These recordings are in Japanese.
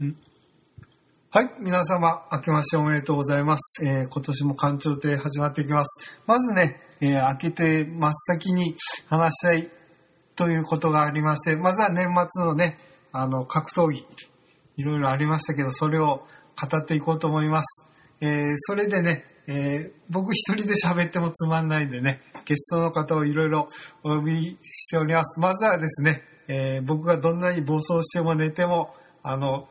はい、皆様、明けましておめでとうございます。えー今年も館長亭始まっていきます。まずね、えー明けて真っ先に話したいということがありまして、まずは年末のね、あの、格闘技、いろいろありましたけど、それを語っていこうと思います。えーそれでね、えー僕一人で喋ってもつまんないんでね、ゲストの方をいろいろお呼びしております。まずはですね、えー僕がどんなに暴走しても寝ても、あの、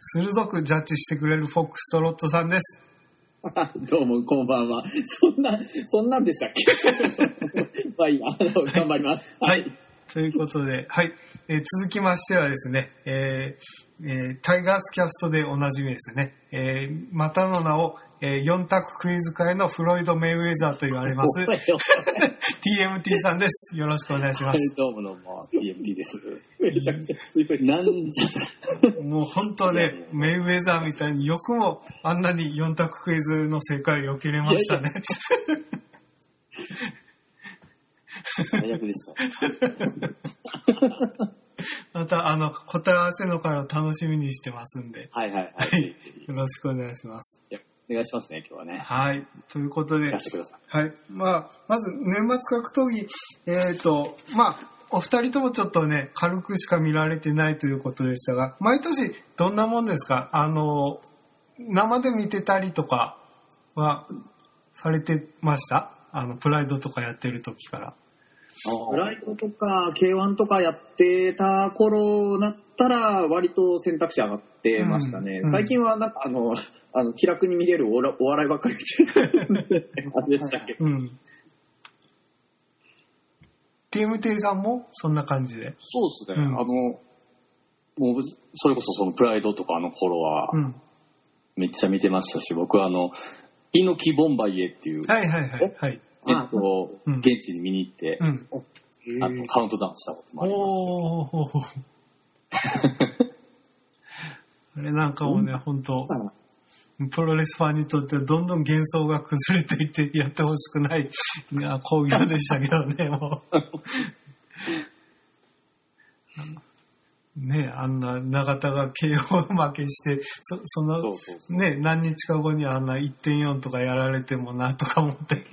鋭くジャッジしてくれるフォックストロットさんです。どうも、こんばんは。そんな、そんなんでしたっけ？まあいいや、あの頑張ります。はい。ということで、はい。えー続きましてはですね、えーえータイガースキャストでおなじみですね、えーまたの名を、え4択クイズ界のフロイド・メイウェザーと言われます、TMT さんです。よろしくお願いしまはいす。、どうもどうも、TMT です。めちゃくちゃ強い。なんじゃそれ。もう本当ね、メイウェザーみたいによくもあんなに4択クイズの正解を避けれましたね。最悪でした。また、あの、答え合わせの会を楽しみにしてますんで、はいはいははいい。よろしくお願いします。お願いしますね、今日はね。はい。ということで出、してください。はい。まあ、まず、年末格闘技、えっ、と、まあ、お二人ともちょっとね、軽くしか見られてないということでしたが、毎年どんなもんですか？あの、生で見てたりとかはされてました？あの、プライドとかやってる時から。プライドとか K1 とかやってた頃だったら割と選択肢上がってましたね。うんうん最近はなんかあの、あの気楽に見れるおらお笑いばっかり見てる あれでしたけ？ど。うん。TMT さんも？そんな感じで。そうですね、うんあの、もう、それこそそのプライドとかあの頃はう、ん。めっちゃ見てましたし、僕はあの、猪木ボンバイエっていう、はいはいはい。はい。ネットをうん現地に見に行って、うん。あのカウントダウンしたこともあります。あれなんかもね、本当プロレスファンにとってはどんどん幻想が崩れていってやってほしくないいや興行でしたけどね、もう。ねあんな永田が KO 負けして、そそのそうそうそう。ね、何日か後にあんな1.4とかやられてもなとか思って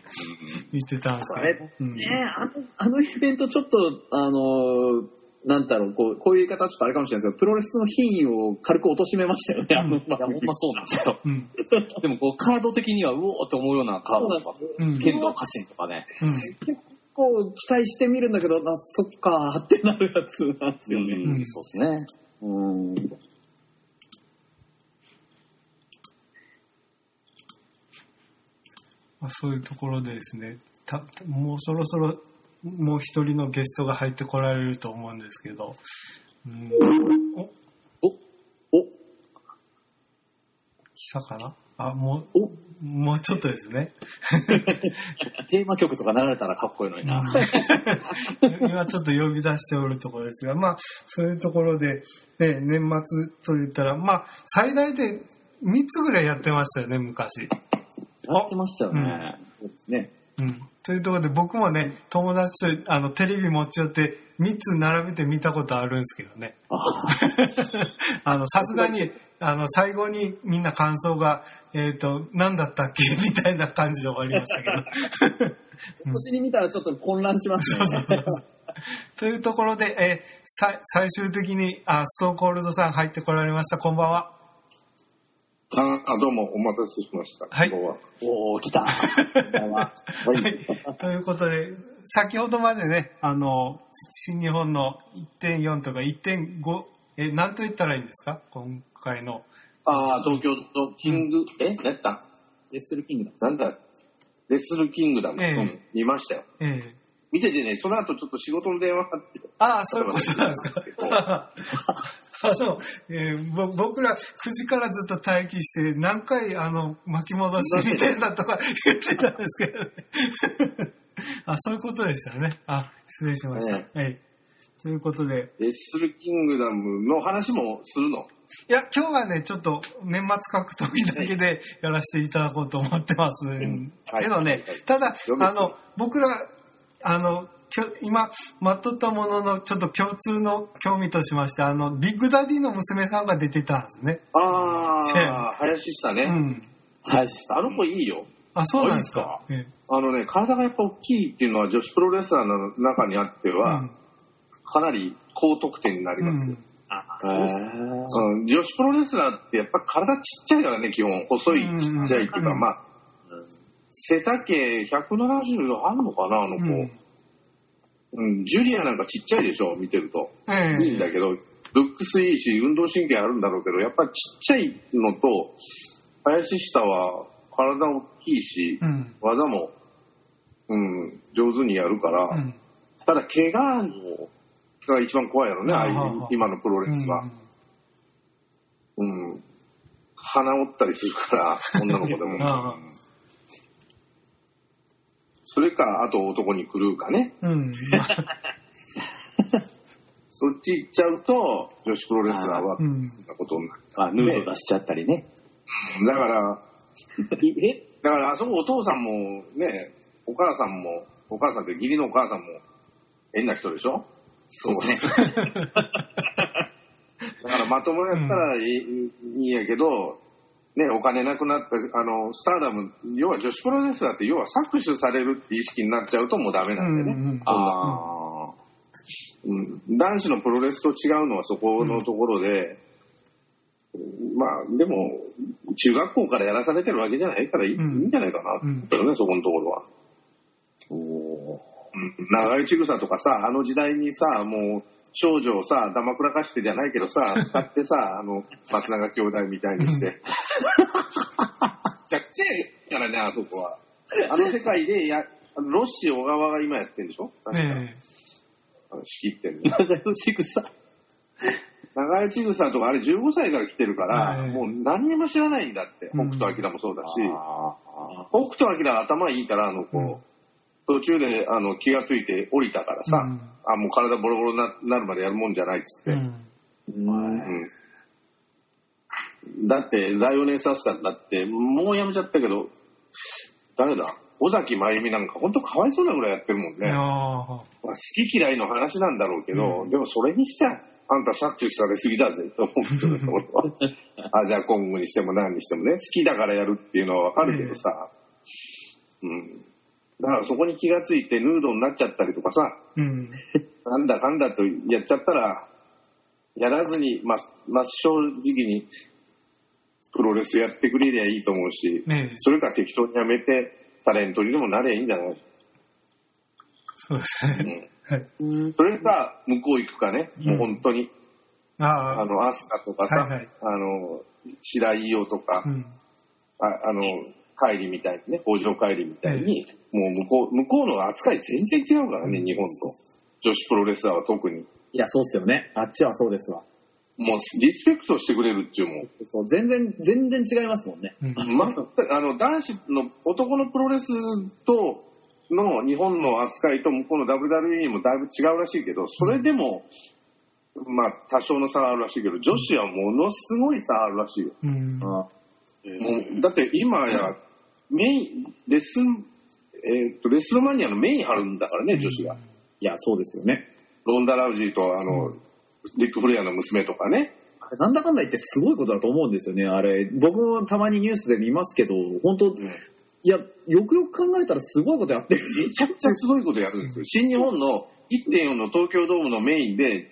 見てたんですあけど。れ、うんねあの、あのイベントちょっと、あの、なんだろう、こうこういう言い方はちょっとあれかもしれないですけど、プロレスの品位を軽く貶としめましたよね、あのほんまそうなんですよ。うん。でもこう、カード的には、うおーって思うようなカードとか、うん。剣道家臣とかね。うん結構期待してみるんだけど、あそっかーってなるやつなんですよね。うんそうですね。うん。まあ、そういうところでですね、たもうそろそろもう一人のゲストが入ってこられると思うんですけど、うん、お、おお、来たかな？あ、もおう、もうちょっとですね。テーマ曲とか流れたらかっこいいのにな。今ちょっと呼び出しておるところですが、まあ、そういうところで、ね、年末と言ったら、まあ、最大で3つぐらいやってましたよね、昔。やってましたよね。そうですね。うん。というところで僕もね、友達とあのテレビ持ち寄って3つ並べて見たことあるんですけどね。あ あの、さすがに、あの、最後にみんな感想が、えっ、と、何だったっけ？みたいな感じで終わりましたけど。うん星に見たらちょっと混乱しますね。そうそうそう。というところで、えーさ最終的にあ、ストーンコールドさん入ってこられました。こんばんは。ああ、どうもお待たせしました。はい今日は。おー、来た。ははい。ということで、先ほどまでね、あの、新日本の1.4とか1.5、え、何と言ったらいいんですか？今回の。ああ、東京のキング、え何やった？レッスルキングダム。なんだ？レスルキングダム、ええうん、見ましたよ。ええ見ててね、その後ちょっと仕事の電話があって。ああ、そういうことなんですか？あの、えーぼ僕ら9時からずっと待機して、何回あの巻き戻してみてんだとか言ってたんですけどね。あ、そういうことでしたね。あ、失礼しました。えはい。ということで、レッスルキングダムの話もするの？いや、今日はね、ちょっと年末格闘技だけでやらせていただこうと思ってます。んはいけどねはい、ただ、あの、僕ら、あの、今、集まったもののちょっと共通の興味としまして、あの、ビッグダディの娘さんが出てたんですね。ああ、林下ね。うん。はい、したあの子いいよ。あ、そうなんですか？ええあのね、体がやっぱ大きいっていうのは女子プロレスラーの中にあっては、うんかなり高得点になりますよ。あへーうん女子プロレスラーってやっぱ体ちっちゃいからね、基本。細い、ちっちゃいっていうか、うんまあ、背丈170あんのかな、あの子。うんうん、ジュリアなんかちっちゃいでしょ、見てると。ええいいんだけど、ルックスいいし、運動神経あるんだろうけど、やっぱりちっちゃいのと、林下は体大きいし、うん。技も、うん、上手にやるから、うん。ただ怪我のが一番怖いやろね、今のプロレスは。うん。鼻折ったりするから、女の子でも。それか、あと男に狂うかね。うん。そっち行っちゃうと、女子プロレスラーは、そうんんなことになる。あ、ヌード出しちゃったりね。だから、え？だからあそこお父さんもね、お母さんも、お母さんって義理のお母さんも変な人でしょ？そうね。だからまともやったらいい,、いいんやけど、ね、お金なくなった、あの、スターダム、要は女子プロレスラーって要は搾取されるって意識になっちゃうともうダメなんでね。うんあうん、男子のプロレスと違うのはそこのところで、まあでも中学校からやらされてるわけじゃないからいい,、うん。いいんじゃないかな、うんけどねそこのところは。長与千草とかさあの時代にさもう少女をさだまくらかしてじゃないけどさ 使ってさあの松永兄弟みたいにして。めちゃくちゃやからねあそこは。あの世界でやあのロッシー小川が今やってるんでしょ？確かえあの仕切ってる。長与千草。長与千草とかあれ15歳から来てるから、はいもう何にも知らないんだって。うん北斗晶もそうだし、あ北斗晶は頭いいから、あの子、うん途中であの気がついて降りたからさ、うんあ、もう体ボロボロにななるまでやるもんじゃないっつって。うん。ーうんだって、ライオネス・アスカだって、もうやめちゃったけど、誰だ？尾崎真由美なんか本当かわいそうなぐらいやってるもんね。まあ好き嫌いの話なんだろうけど、うんでもそれにしちゃ、あんた搾取されすぎだぜと思うけどね、俺は。アジャコングにしても何にしてもね、好きだからやるっていうのはわかるけどさ、うん。だからそこに気がついてヌードになっちゃったりとかさ、うん。なんだかんだとやっちゃったら、やらずに、まあ、まあ、正直に、プロレスやってくれりゃいいと思うし、ねえそれか適当にやめて、タレントにでもなりゃいいんじゃない、そうですうね。ん、はい。それか、向こう行くかね、もう本当に、ああ。あの、アスカとかさ、はいはいあの、白井伊代とか、うん。ああの、帰りみたいにね、北条帰りみたいに、もう向こう、向こうの扱い全然違うからね、日本と。女子プロレスラーは特に。いや、そうっすよね。あっちはそうですわ。もう、リスペクトしてくれるっていうもん。そう、全然、全然違いますもんね。うん全くあの男子の男のプロレスとの日本の扱いと向こうの WWE もだいぶ違うらしいけどそれでも、まあ多少の差はあるらしいけど女子はものすごい差あるらしいよ。うん。あもうだって今やメインレス,、えーっとレスルマニアのメイン張るんだからね女子が。いや、そうですよね。ロンダ・ラウジーとあの、リック・フレアの娘とかね。あれなんだかんだ言ってすごいことだと思うんですよね。あれ、僕もたまにニュースで見ますけど、本当、いや、よくよく考えたらすごいことやってる。めちゃくちゃすごいことやるんですよ。新日本の1.4の東京ドームのメインで、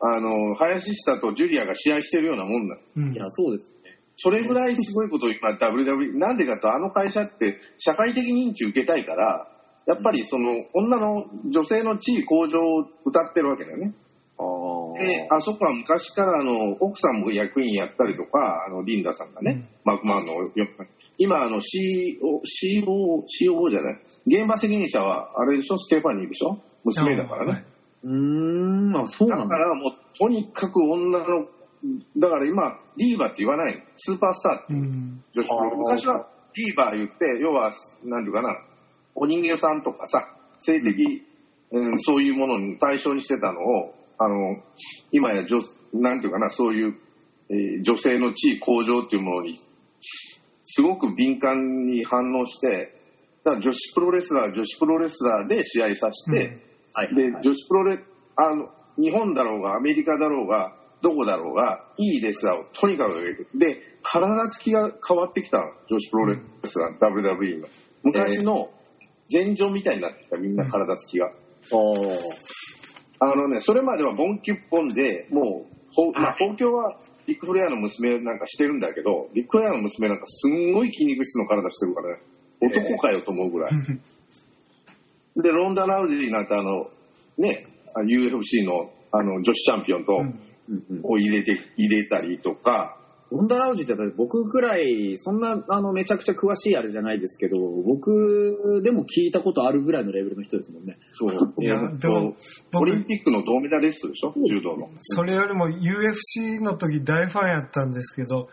あの、林下とジュリアが試合してるようなもんなの。うんいや、そうですね。それぐらいすごいことを今 WWE、なんでかとあの会社って社会的認知受けたいから、やっぱりその女の女性の地位向上を歌ってるわけだよね。あで、あそこは昔からあの奥さんも役員やったりとか、あのリンダさんがね、マクマンの、今あの CO、CO、COO じゃない、現場責任者はあれでしょ、ステファニーでしょ、娘だからね。うーん、あ、そうだなんだ。からもうとにかく女の、だから今、ディーバって言わない。のスーパースターって。うん。女子プロ昔はディーバー言って、要は、なんていうかな、お人形さんとかさ、性的、うん、そういうものに対象にしてたのを、あの、今や女、なんていうかな、そういう、えー女性の地位向上っていうものに、すごく敏感に反応して、だから女子プロレスラー、女子プロレスラーで試合させて、はい。で、女子プロレ、あの、日本だろうが、アメリカだろうが、どこだろうが、いいレスラーをとにかく上げてで、体つきが変わってきたの女子プロレスラー、WWE の。昔の前女みたいになってきた、みんな体つきが。おあのね、それまではボンキュッポンで、もう、ほまあ、東京はビッグフレアの娘なんかしてるんだけど、ビッグフレアの娘なんかすんごい筋肉質の体してるからね、男かよと思うぐらい。で、ロンダ・ラウジーなんてあの、ね、UFC のあの女子チャンピオンと、うんを入れて、入れたりとか、ロンダ・ラウジって僕くらい、そんなあのめちゃくちゃ詳しいあれじゃないですけど、僕でも聞いたことあるぐらいのレベルの人ですもんね。そう。いやでもオリンピックの銅メダリストでしょ？柔道の。それよりも UFC の時大ファンやったんですけど、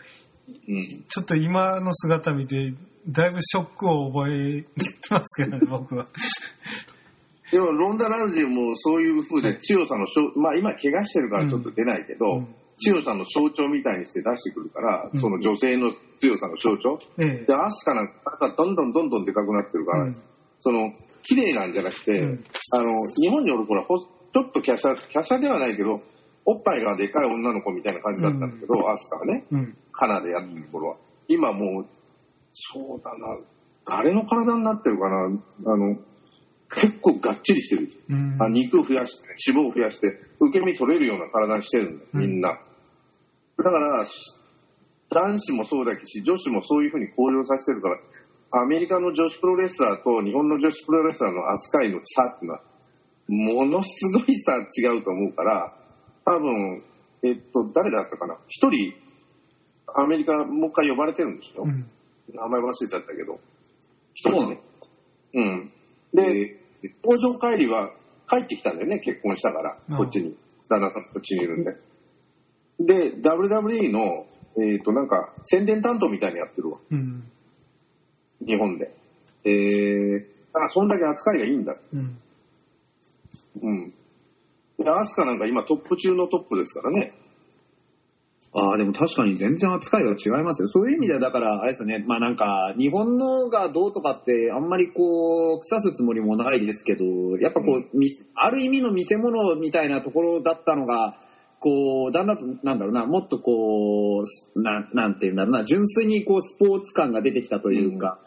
うん。ちょっと今の姿見て、だいぶショックを覚えてますけどね、僕は。でも、ロンダ・ラウジーもそういう風で強さの象、まあ今怪我してるからちょっと出ないけど、うん。強さの象徴みたいにして出してくるから、うん。その女性の強さの象徴。ええ。で、アスカなんかどんどんどんどんでかくなってるから、うん。その、綺麗なんじゃなくて、うん。あの、日本におる頃はほちょっと華奢、華奢ではないけど、おっぱいがでかい女の子みたいな感じだったんだけど、アスカはね、うん。カナでやってる頃は。今もう、そうだな、誰の体になってるかな、あの、結構がっちりしてる。うんあ肉を増やして、脂肪を増やして、受け身取れるような体にしてるんだよ、みんな。だから、し男子もそうだし、女子もそういうふうに向上させてるから、アメリカの女子プロレスラーと日本の女子プロレスラーの扱いの差っていうのは、ものすごい差違うと思うから、多分、えっと、誰だったかな？一人、アメリカもう一回呼ばれてるんですよ。うん。名前忘れちゃったけど。一人ね。うん。で、工場帰りは帰ってきたんだよね、結婚したから、うんこっちに。旦那さんこっちにいるんで。で、WWE の、えっ、と、なんか、宣伝担当みたいにやってるわ、うん。日本で。えー、だからそんだけ扱いがいいんだ。うん。うん。で、アスカなんか今トップ中のトップですからね。ああ、でも確かに全然扱いが違いますよ。そういう意味では、だから、あれですよね、まあなんか、日本のがどうとかって、あんまりこう、腐すつもりもないですけど、やっぱこう、みある意味の見せ物みたいなところだったのが、こう、だんだんと、なんだろうな、もっとこう、ななんていうんだろうな、純粋にこう、スポーツ感が出てきたというか、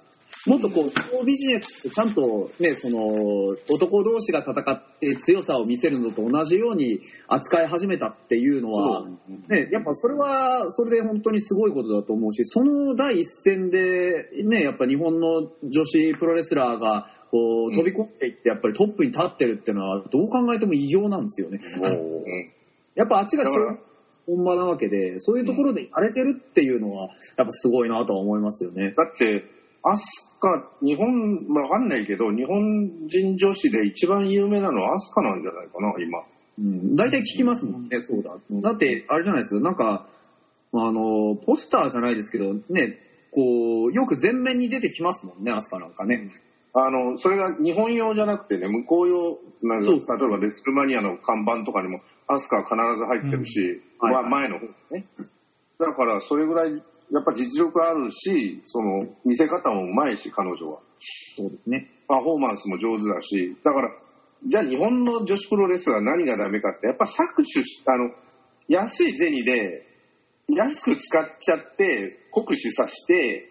もっとこう、ビジネスってちゃんとね、その、男同士が戦って強さを見せるのと同じように扱い始めたっていうのは、ね、やっぱそれは、それで本当にすごいことだと思うし、その第一線で、ね、やっぱ日本の女子プロレスラーが、こう、飛び込んでいって、やっぱりトップに立ってるっていうのは、どう考えても異様なんですよね。うん。やっぱあっちが本場なわけで、そういうところで荒れてるっていうのは、やっぱすごいなとは思いますよね。だって、アスカ、日本、まあわかんないけど、日本人女子で一番有名なのはアスカなんじゃないかな、今。うん、大体聞きますもんね、そうだ。だって、あれじゃないですなんか、あの、ポスターじゃないですけど、ね、こう、よく前面に出てきますもんね、アスカなんかね。あの、それが日本用じゃなくてね、向こう用、なんか例えばレスルマニアの看板とかにも、アスカは必ず入ってるし、うんはいまあ前の方ね。だから、それぐらい、やっぱ実力あるし、その、見せ方もうまいし、彼女は。そうですね。パフォーマンスも上手だし、だから、じゃあ日本の女子プロレスラー何がダメかって、やっぱ搾取し、あの、安い銭で、安く使っちゃって、酷使させて、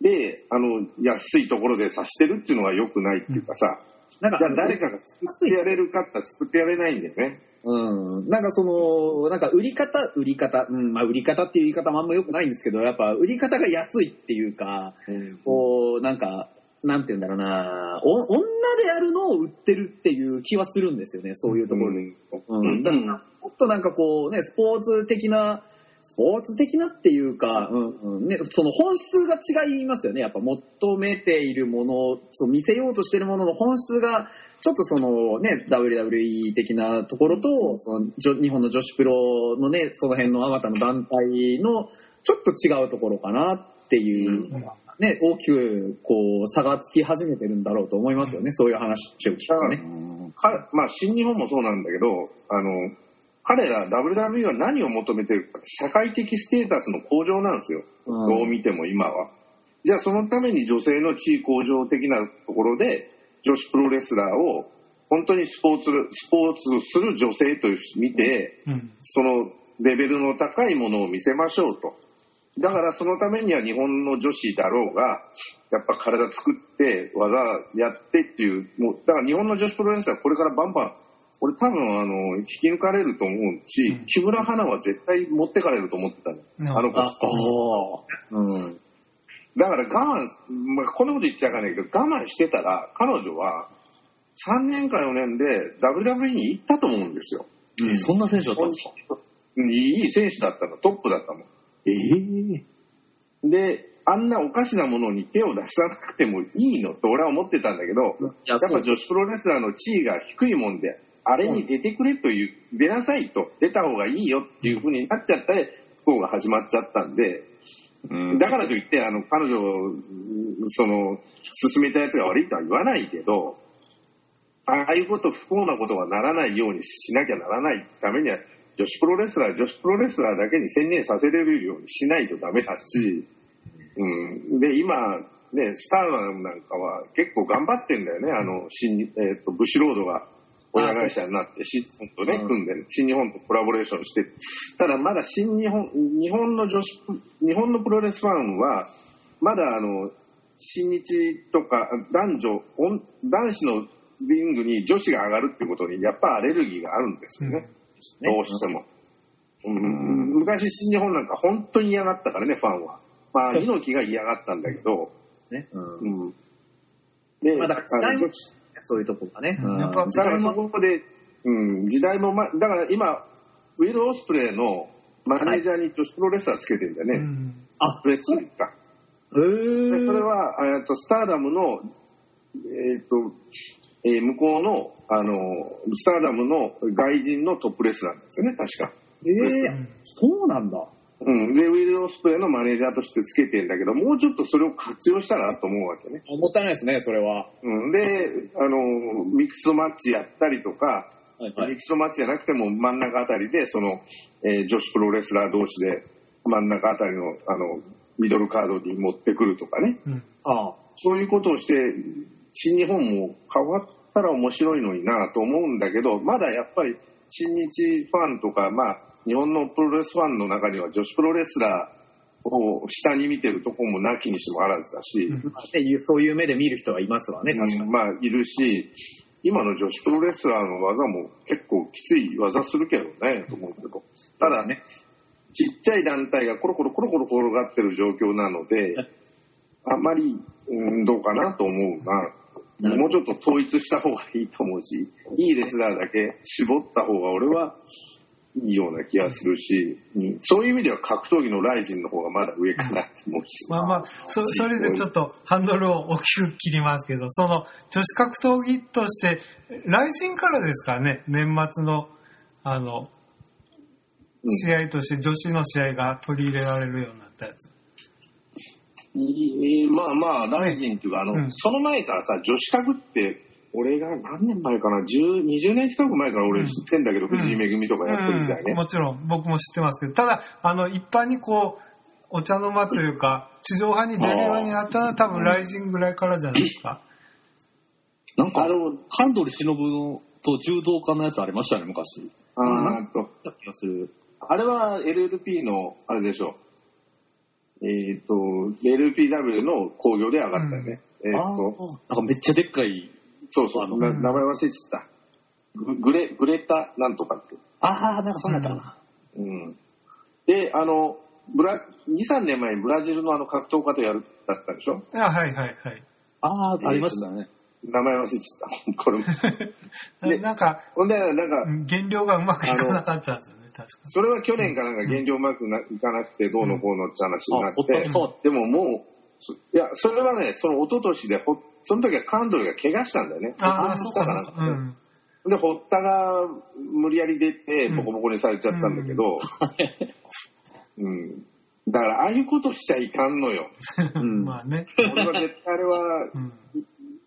で、あの、安いところでさしてるっていうのが良くないっていうかさ、なんかじゃあ誰かが救ってやれるかって救ってやれないんだよね。うん。なんかその、なんか売り方、売り方、うん、まあ売り方っていう言い方もあんま良くないんですけど、やっぱ売り方が安いっていうか、こう、なんか、なんて言うんだろうな、お女でやるのを売ってるっていう気はするんですよね、そういうところで。うん。だから、もっとなんかこうね、スポーツ的な、スポーツ的なっていうか、うんうんね、その本質が違いますよね。やっぱ求めているもの、そう見せようとしているものの本質が、ちょっとそのね、WWE 的なところと、その日本の女子プロのね、その辺のあまたの団体のちょっと違うところかなっていうのがね、大きくこう差がつき始めてるんだろうと思いますよね。そういう話を聞くとね。かまあ、新日本もそうなんだけど、あの、彼ら WWE は何を求めてるか、社会的ステータスの向上なんですよ。うんどう見ても今は。じゃあそのために女性の地位向上的なところで、女子プロレスラーを本当にスポーツ、スポーツする女性と見て、うん。そのレベルの高いものを見せましょうと。だからそのためには日本の女子だろうが、やっぱ体作って技やってっていう、もう、だから日本の女子プロレスはこれからバンバン、俺多分あの、引き抜かれると思うし、うん木村花は絶対持ってかれると思ってたの。うんあの子。あ、あうん。だから我慢、まあ、こんなこと言っちゃいかないけど、我慢してたら、彼女は3年か4年で WWE に行ったと思うんですよ。あ、そんな選手だったんですか？いい選手だったの、トップだったの。ええ。で、あんなおかしなものに手を出さなくてもいいの。と俺は思ってたんだけど、やっぱ女子プロレスラーの地位が低いもんで、あれに出てくれという、出なさいと、出た方がいいよっていう風になっちゃったで、不幸が始まっちゃったんで、うんだからといって、あの、彼女を、うんその、進めたやつが悪いとは言わないけど、ああいうこと、不幸なことがならないようにしなきゃならないためには、女子プロレスラー、女子プロレスラーだけに専念させれるようにしないとダメだし、うん。で、今、ね、スターなんかは結構頑張ってるんだよね、あの、新、えっ、と、ブシロードが。親会社になって、新日本とね、うん組んで、新日本とコラボレーションして、ただまだ新日本、日本の女子、日本のプロレスファンは、まだあの、新日とか男女、女男子のリングに女子が上がるっていうことに、やっぱアレルギーがあるんですよね。どうしても。うん、昔新日本なんか本当に嫌がったからね、ファンは。まあ、猪木が嫌がったんだけど、ね。うん。うん。で、まあだそういうとこがね。うんだからそこで、うん、時代も、ま、だから今、ウィル・オスプレイのマネージャーに女子プロレスラーつけてるんだよね。うんあ、プレスリーか。へそれは、えっと、スターダムの、えっと、えー向こうの、あの、スターダムの外人のトップレスラーなんですよね、確か。ええそうなんだ。うん。で、ウィル・オスプレイのマネージャーとしてつけてるんだけど、もうちょっとそれを活用したらと思うわけね。もったいないですね、それは。うん。で、あの、ミックスドマッチやったりとか、はいミックスドマッチじゃなくても真ん中あたりで、その、えー女子プロレスラー同士で真ん中あたりの、あの、ミドルカードに持ってくるとかね。うんああ。そういうことをして、新日本も変わったら面白いのになと思うんだけど、まだやっぱり新日ファンとか、まあ、日本のプロレスファンの中には女子プロレスラーを下に見てるとこもなきにしもあらずだし、そういう目で見る人はいますわね、確かに。うんまあ、いるし、今の女子プロレスラーの技も結構きつい技するけどね、と思うけど。ただね、ちっちゃい団体がコロコロコロコロ転がってる状況なので、あんまり、うん、どうかなと思うな。なるほどもうちょっと統一した方がいいと思うし、いいレスラーだけ絞った方が俺はいいような気がするし、うんそういう意味では格闘技のライジンの方がまだ上かなって思うし。まあまあ、そそれでちょっとハンドルを大きく切りますけど、その女子格闘技として、来陣からですからね、年末の、あの、うん試合として女子の試合が取り入れられるようになったやつ。いまあまあ、ライジンっていうか、あの、うんその前からさ、女子格って、俺が何年前かな、10 20年近く前から俺知ってんだけど、うん藤井恵とかやってる時代ねうん。もちろん、僕も知ってますけど、ただ、あの、一般にこう、お茶の間というか、地上波に出るようになったのは多分、ライジンぐらいからじゃないですか。なんか、ハンドル忍のと柔道家のやつありましたよね、昔。あーっと、だ気がする。あれは LLP の、あれでしょ。えっ、と、LPW の工業で上がったよね。えっ、あーと、なんかめっちゃでっかい。そうそう、あのな名前忘れちゃった。ググレ、グレタなんとかって。ああ、なんかそんなんやったかな。うん。で、あの、ブラ、2、3年前にブラジルのあの格闘家とやるだったでしょ？あはいはいはい。ああ、ありましたね。名前忘れちゃった。これも。でなんか、ほんで、なんか、減量がうまくいかなかったんですよね、確かそれは去年かなんか減量うまくないかなくてどうのこうのって話になってでももう、そいや、それはね、その一昨年でほ、その時はカンドルが怪我したんだよね。ああ、そうか、か。うん。で、堀田が無理やり出てうんボコボコにされちゃったんだけど、うん。だから、ああいうことしちゃいかんのよ。うんまあね。俺は絶対あれは、うん。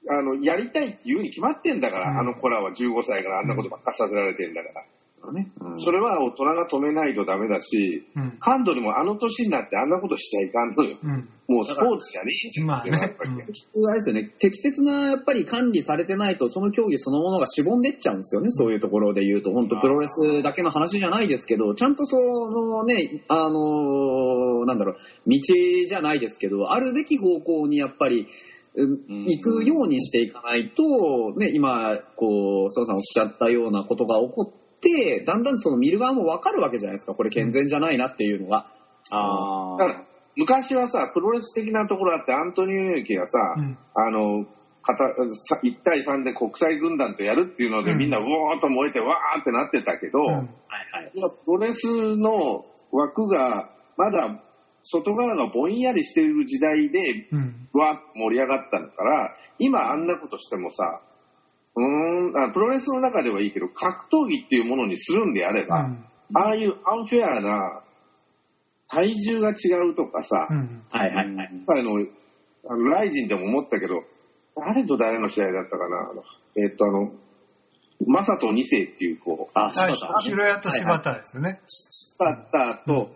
あの、やりたいって言うに決まってんだから、うんあの子らは15歳からあんなことばっかさせられてんだから。からね。うん。それは大人が止めないとダメだし、うん。ハンドルもあの年になってあんなことしちゃいかんのよ。うん。もうスポーツじゃねえじゃんまあね。あれですよね、適切なやっぱり管理されてないと、その競技そのものがしぼんでっちゃうんですよね、そういうところで言うと、本当プロレスだけの話じゃないですけど、ちゃんとそのね、あのーなんだろう、道じゃないですけど、あるべき方向にやっぱり、行くようにしていかないと、ね、今、こう、澤さんおっしゃったようなことが起こって、だんだんその見る側もわかるわけじゃないですか、これ健全じゃないなっていうのが。あだから昔はさ、プロレス的なところあって、アントニオ猪木がさ、うんあの、片さ1対3で国際軍団とやるっていうので、うんみんなうおーっと燃えてわーってなってたけど、うんはいはい。今プロレスの枠がまだ外側がぼんやりしている時代で、うん。わーっと盛り上がったのから、今あんなことしてもさ、うーんあプロレスの中ではいいけど、格闘技っていうものにするんであれば、うん。ああいうアンフェアな体重が違うとかさ、うん。はいはいはい。あの、あのライジンでも思ったけど、誰と誰の試合だったかなあのえっと、あの、マサト2世っていう子、あ、あ柴田。白屋と柴田ですよね。だったと、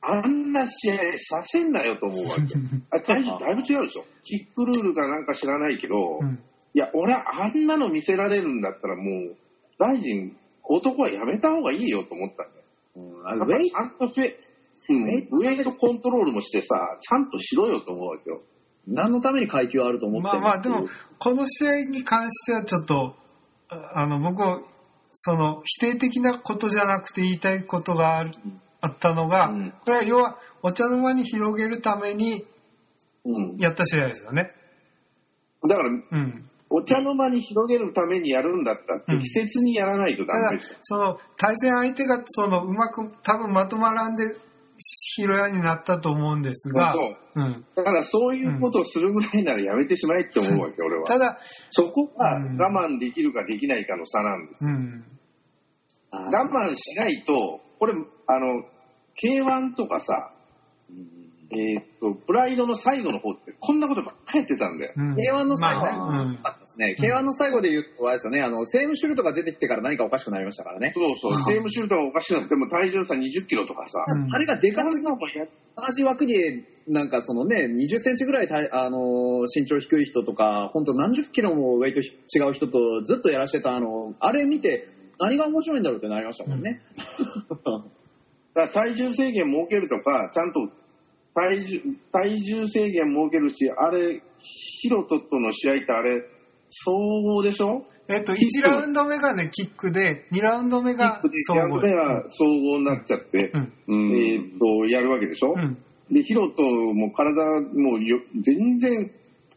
あんな試合させんなよと思うわけ。あ体重だいぶ違うでしょ。キックルールかなんか知らないけど、うん。いや、俺はあんなの見せられるんだったらもう、ライジン、男はやめた方がいいよと思ったんだよ。うんあやっぱりウェイちゃんとフェ、うん、ウェイトコントロールもしてさ、ちゃんとしろよと思うわけよ。何のために階級あると思ってまあまあ、でも、この試合に関してはちょっと、ああの、僕は、その、否定的なことじゃなくて言いたいことがあるあったのが、うんこれは要は、お茶の間に広げるためにうん。やった試合ですよね。だから、うん。お茶の間に広げるためにやるんだったら、うん適切にやらないとダメですよ。、その、対戦相手が、その、うまく、多分まとまらんで、広屋になったと思うんですが、そううん。だからそういうことをするぐらいならやめてしまえって思うわけ、俺は。ただ、そこがうん我慢できるかできないかの差なんです。うん。あ我慢しないと、これ、あの、K1 とかさ、えーっと、プライドの最後の方ってこんなことばっかりやってたんだよ。うん K1 の最後ね、まあねあったですね。K1 の最後で言うと、あれですよね、あの、セームシュルトが出てきてから何かおかしくなりましたからね。そうそう、セームシュートがおかしくなっても体重差20キロとかさ、うんあれがでかすぎて、同じ枠で、なんかそのね、20センチぐらいたあの身長低い人とか、本当何十キロもウェイト違う人とずっとやらしてた、あの、あれ見て、何が面白いんだろうってなりましたもんね。だから体重制限設けるとか、ちゃんと体重体重制限設けるし、あれ、ヒロトとの試合ってあれ、総合でしょ？えっと、1ラウンド目がね、キックで、2ラウンド目が総合。では総合になっちゃって、うん。うん。えーっと、やるわけでしょ、うん。で、ヒロトも体もうよ全然、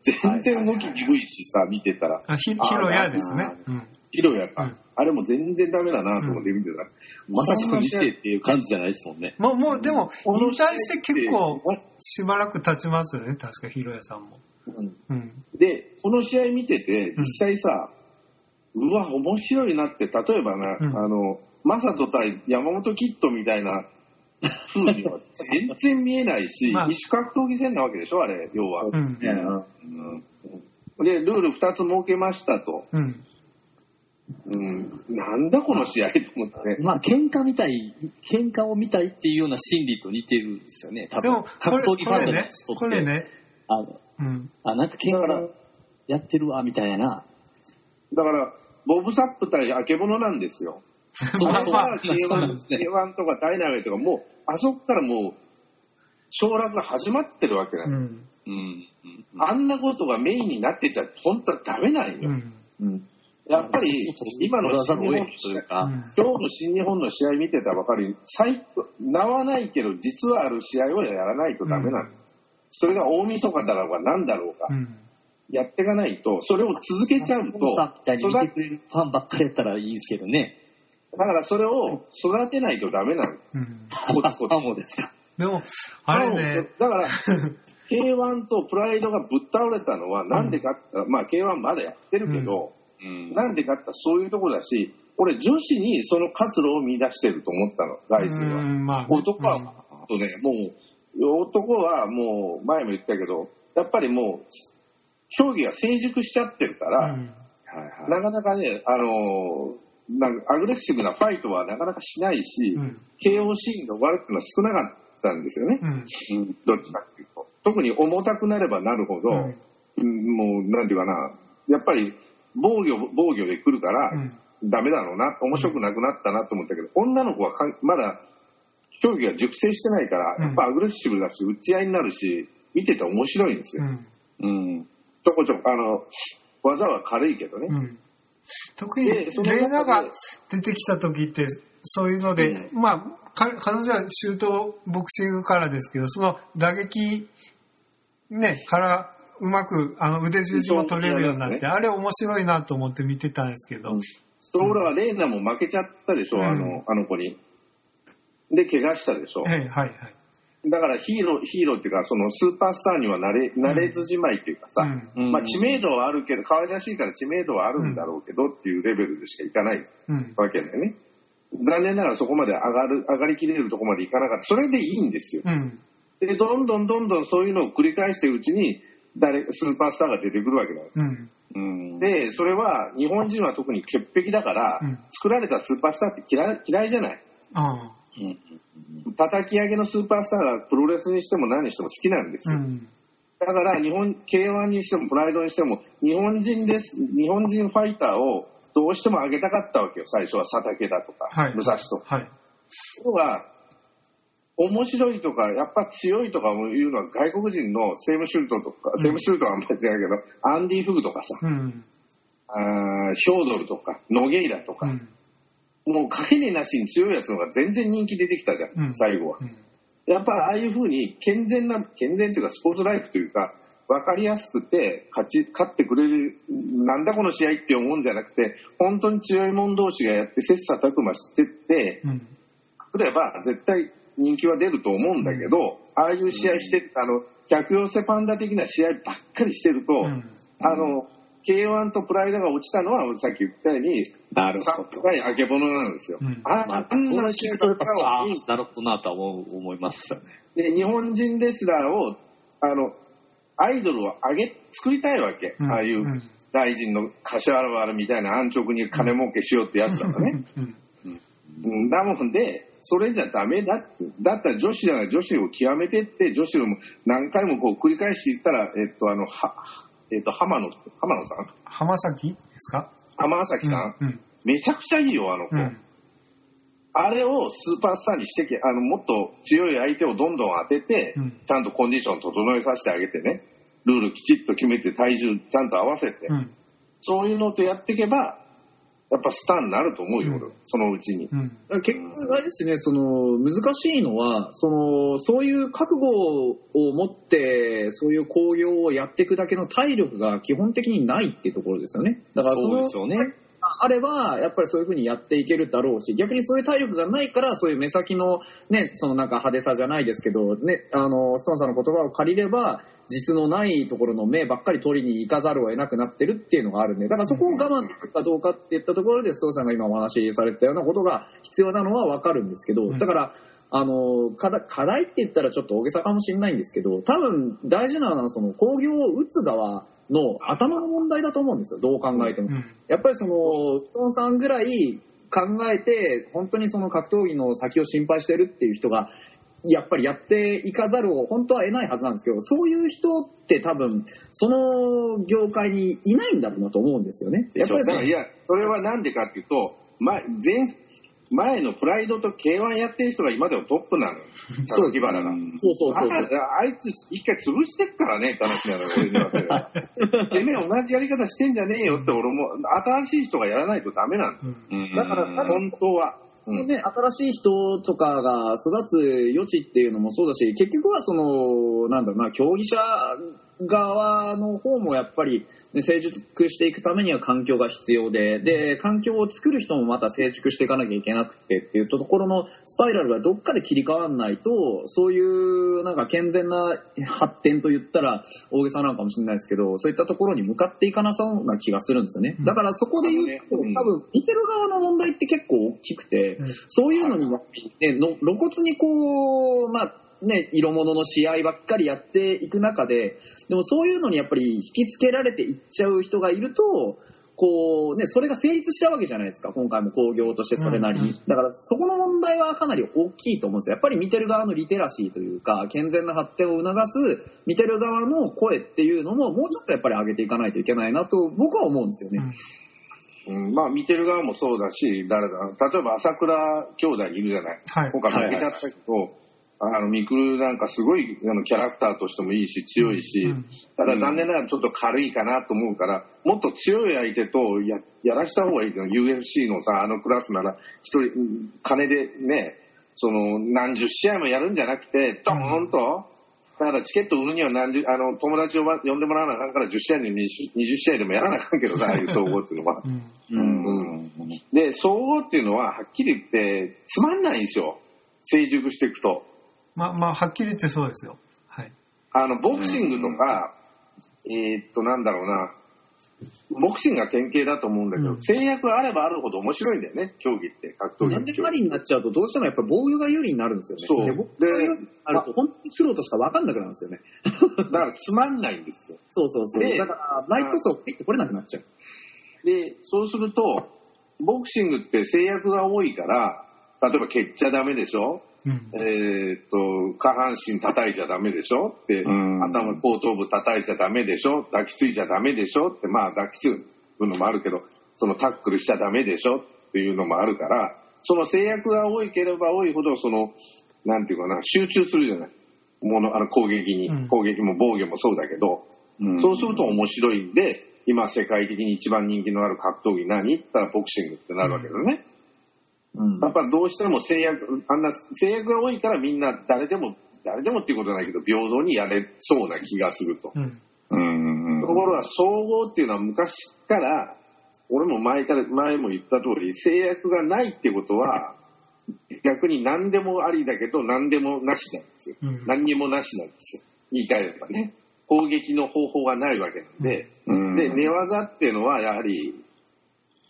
全然動き鈍いしさ、見てたら、あひ、ヒロヤですね。うん。ヒロやか、うんあれも全然ダメだなと思って見てたら、まさしく見てっていう感じじゃないですもんね。もう、もう、でも、この引退して結構、しばらく経ちますよね、確か、ヒロヤさんも。うんうん。で、この試合見てて、実際さ、うわ、面白いなって、例えばな、うんあの、マサト対山本キッドみたいな 風には全然見えないし、まあ異種格闘技戦なわけでしょ、あれ、要は。うん。ねうんで、ルール2つ設けましたと。うん。うん、なんだこの試合と思って。まあ、喧嘩みたい、喧嘩を見たいっていうような心理と似てるんですよね。多分でも、こ格れ、闘技ファンじゃないこれね人っ、これね、あのうん。あ、なんか喧嘩やってるわ、みたいな。だから、ボブサップ対あけぼのなんですよ。そ うそう。あれはそうなん K1, ですね。K1 とかダイナマイトがもう、あそこからもう、昇落が始まってるわけだよ。うん。うん。うんあんなことがメインになってちゃ本当はダメなんよ。うん。うんやっぱり今の新日本というか、今日の新日本の試合見てたら分かる最名はないけど実はある試合をやらないとダメなの。うんそれが大晦日だろうが何だろうか、うん。やっていかないと、それを続けちゃうと、育くれるファンばっかりやったらいいですけどね。だからそれを育てないとダメなんです。うん。コツコツあ、もうですか。でも、あれね、だから、K1 とプライドがぶっ倒れたのはなんでかって言ったら、まあ K1 まだやってるけど、うんなんでかってそういうところだし、俺女子にその活路を見出してると思ったの、ガイズは。うん、まあね、男は、あとね、もう、男はもう、前も言ったけど、やっぱりもう、競技が成熟しちゃってるから、うん。なかなかね、あのーなんかアグレッシブなファイトはなかなかしないし、うん。KO シーンが悪くのは少なかったんですよね。うん。どっちかっていうと。特に重たくなればなるほど、うんうんもう、なんていうかな、やっぱり防御、防御で来るから、うん。ダメだろうな、面白くなくなったなと思ったけど、女の子はかんまだ競技が熟成してないから、うんやっぱアグレッシブだし、打ち合いになるし、見てて面白いんですよ。うん。うん。ちょこちょこ、あの、技は軽いけどね。うん。特に、レーナが出てきた時って、そういうので、まあ、か彼女はシュートボクシングからですけど、その打撃、ね、から、うまく、あの、腕十字も取れるようになって、そうあれ面白いなと思って見てたんですけど、うんところが、レーナも負けちゃったでしょ、うんあの、あの子に。で、怪我したでしょ。はいはいはい。だからヒーロー、ヒーローっていうか、そのスーパースターにはなれ、なれずじまいっていうかさ、うん。まあ知名度はあるけど、可愛らしいから知名度はあるんだろうけどっていうレベルでしかいかないうん。わけだよね。残念ながらそこまで上がる、上がりきれるとこまでいかなかった。それでいいんですよ。うん。で、どんどんどんどんそういうのを繰り返してるうちに、誰、スーパースターが出てくるわけなんです。うん。うん。で、それは日本人は特に潔癖だから、うん作られたスーパースターって嫌い嫌いじゃない。あ叩き上げのスーパースターがプロレスにしても何にしても好きなんですよ。ん。だから日本、K1 にしてもプライドにしても、日本人です、日本人ファイターをどうしても上げたかったわけよ。最初は佐竹だとか、はい。武蔵とか。はい。ところが、面白いとか、やっぱ強いとかいうのは外国人のセームシュートとか、うんセームシュートはあんまりじゃないけど、アンディ・フグとかさ、うん。あーヒョードルとか、ノゲイラとか、うん。もう限りなしに強いやつの方が全然人気出てきたじゃん、うん最後は。うん。やっぱああいう風に健全な、健全というかスポーツライフというか、分かりやすくて勝ち、勝ってくれる、なんだこの試合って思うんじゃなくて、本当に強い者同士がやって切磋琢磨してって、うん。くれば絶対人気は出ると思うんだけど、ああいう試合して、あの、客寄せパンダ的な試合ばっかりしてると、うん。あの、K1 とプライドが落ちたのは、さっき言ったように、なるほど。さっがあけぼのなんですよ。うんあまあ、あんそんなな試合聞くとやっぱさばっかり、なるほどなとは思いますよね。で、日本人レスラーを、あの、アイドルを上げ、作りたいわけ。うんああいううん大臣の柏原みたいな安直に金儲けしようってやつだとね。うん。うん、だもんで、それじゃダメだって。だったら女子じゃない女子を極めてって、女子を何回もこう繰り返していったら、えっと、あの、は、えっと、浜野、浜野さん？浜崎ですか？浜崎さん、うん。めちゃくちゃいいよ、あの子。うん。あれをスーパースターにしてけ、あの、もっと強い相手をどんどん当てて、うんちゃんとコンディション整えさせてあげてね、ルールきちっと決めて体重ちゃんと合わせて、うん。そういうのとやっていけば、やっぱスターになると思うよ、うん俺そのうちに。うん。結局、あれですね、その、難しいのは、その、そういう覚悟を持って、そういう興行をやっていくだけの体力が基本的にないっていうところですよね。だからそそうの、ですよね。あれば、やっぱりそういうふうにやっていけるだろうし、逆にそういう体力がないから、そういう目先のね、そのなんか派手さじゃないですけど、ね、あの、ストーンさんの言葉を借りれば、実のないところの目ばっかり取りに行かざるを得なくなってるっていうのがあるんで、だからそこを我慢かどうかっていったところで、ストーンさんが今お話しされてたようなことが必要なのはわかるんですけど、うん。だから、あの課題課題って言ったらちょっと大げさかもしれないんですけど多分大事なのはその工業を打つ側の頭の問題だと思うんですよどう考えても。うん。やっぱりその、ストーンさんぐらい考えて、本当にその格闘技の先を心配してるっていう人が、やっぱりやっていかざるを本当は得ないはずなんですけど、そういう人って多分、その業界にいないんだろうなと思うんですよね。やっぱりそのだからいや、それはなんでかっていうと、前、前、前のプライドと K1 やってる人が今でもトップなのよ。そう榊原が。そうそうそうあいつ一回潰してっからねって話なのよ、俺に言わせれば。てめえ同じやり方してんじゃねえよって俺も、新しい人がやらないとダメなの。うん。うんだから本当は。うんね、新しい人とかが育つ余地っていうのもそうだし、結局はその、なんだろうな、競技者側の方もやっぱり、ね、成熟していくためには環境が必要で、で、環境を作る人もまた成熟していかなきゃいけなくてっていうところのスパイラルがどっかで切り替わらないと、そういうなんか健全な発展と言ったら大げさなのかもしれないですけど、そういったところに向かっていかなそうな気がするんですよね。だからそこで言うと、多分見てる側の問題って結構大きくて、うん。そういうのにやっぱりね、の露骨にこう、まあ、ね、色物の試合ばっかりやっていく中で、でもそういうのにやっぱり引きつけられていっちゃう人がいると、こうね、それが成立したわけじゃないですか。今回も工業としてそれなりに。うんだからそこの問題はかなり大きいと思うんですよ。やっぱり見てる側のリテラシーというか、健全な発展を促す見てる側の声っていうのももうちょっとやっぱり上げていかないといけないなと僕は思うんですよね。うん、まあ見てる側もそうだし、誰だ、例えば朝倉兄弟いるじゃない。はい。今回負けちゃったけど、あの、ミクルなんかすごいあのキャラクターとしてもいいし、強いし、うんただ残念ながらちょっと軽いかなと思うから、もっと強い相手とややらした方がいいの UFC のさ、あのクラスなら、一人、うん金でね、その、何十試合もやるんじゃなくて、ドーンと、だからチケット売るには何十、あの、友達をば呼んでもらわなあかんから10試合でも 20, 20試合でもやらなあかんけどさ、ああいう総合っていうのは。うんうんで、総合っていうのは、はっきり言って、つまんないんですよ。成熟していくと。まあ、まあ、はっきり言ってそうですよ。はい。あの、ボクシングとか、えーっと、なんだろうな、ボクシングが典型だと思うんだけど、うん制約があればあるほど面白いんだよね、競技って、格闘技なんで。パリになっちゃうとどうしてもやっぱり防御が有利になるんですよね。そうで防御が有利になると本当にプロとしか分かんなくなるんですよね。だからつまんないんですよ。そうそうそう。でだからライト層ピッて取れなくなっちゃう。で、そうすると、ボクシングって制約が多いから、例えば蹴っちゃダメでしょ？うん。えーっと、下半身叩いちゃダメでしょ？って、うん。頭、後頭部叩いちゃダメでしょ？抱きついちゃダメでしょ？って、まあ抱きつくのもあるけど、そのタックルしちゃダメでしょ？っていうのもあるから、その制約が多いければ多いほど、その、なんていうかな、集中するじゃない？もの、あの攻撃に、うん。攻撃も防御もそうだけど、そうすると面白いんで、今世界的に一番人気のある格闘技何？って言ったらボクシングってなるわけだね。うんやっぱどうしても制約、あんな制約が多いからみんな誰でも、誰でもっていうことはないけど、平等にやれそうな気がすると。うん。うんところが総合っていうのは昔から、俺も前から、前も言った通り、制約がないってことは、逆に何でもありだけど何でもなしなんですよ。うん何にもなしなんですよ。言い換えればね。攻撃の方法がないわけなんで、うんで、寝技っていうのはやはり、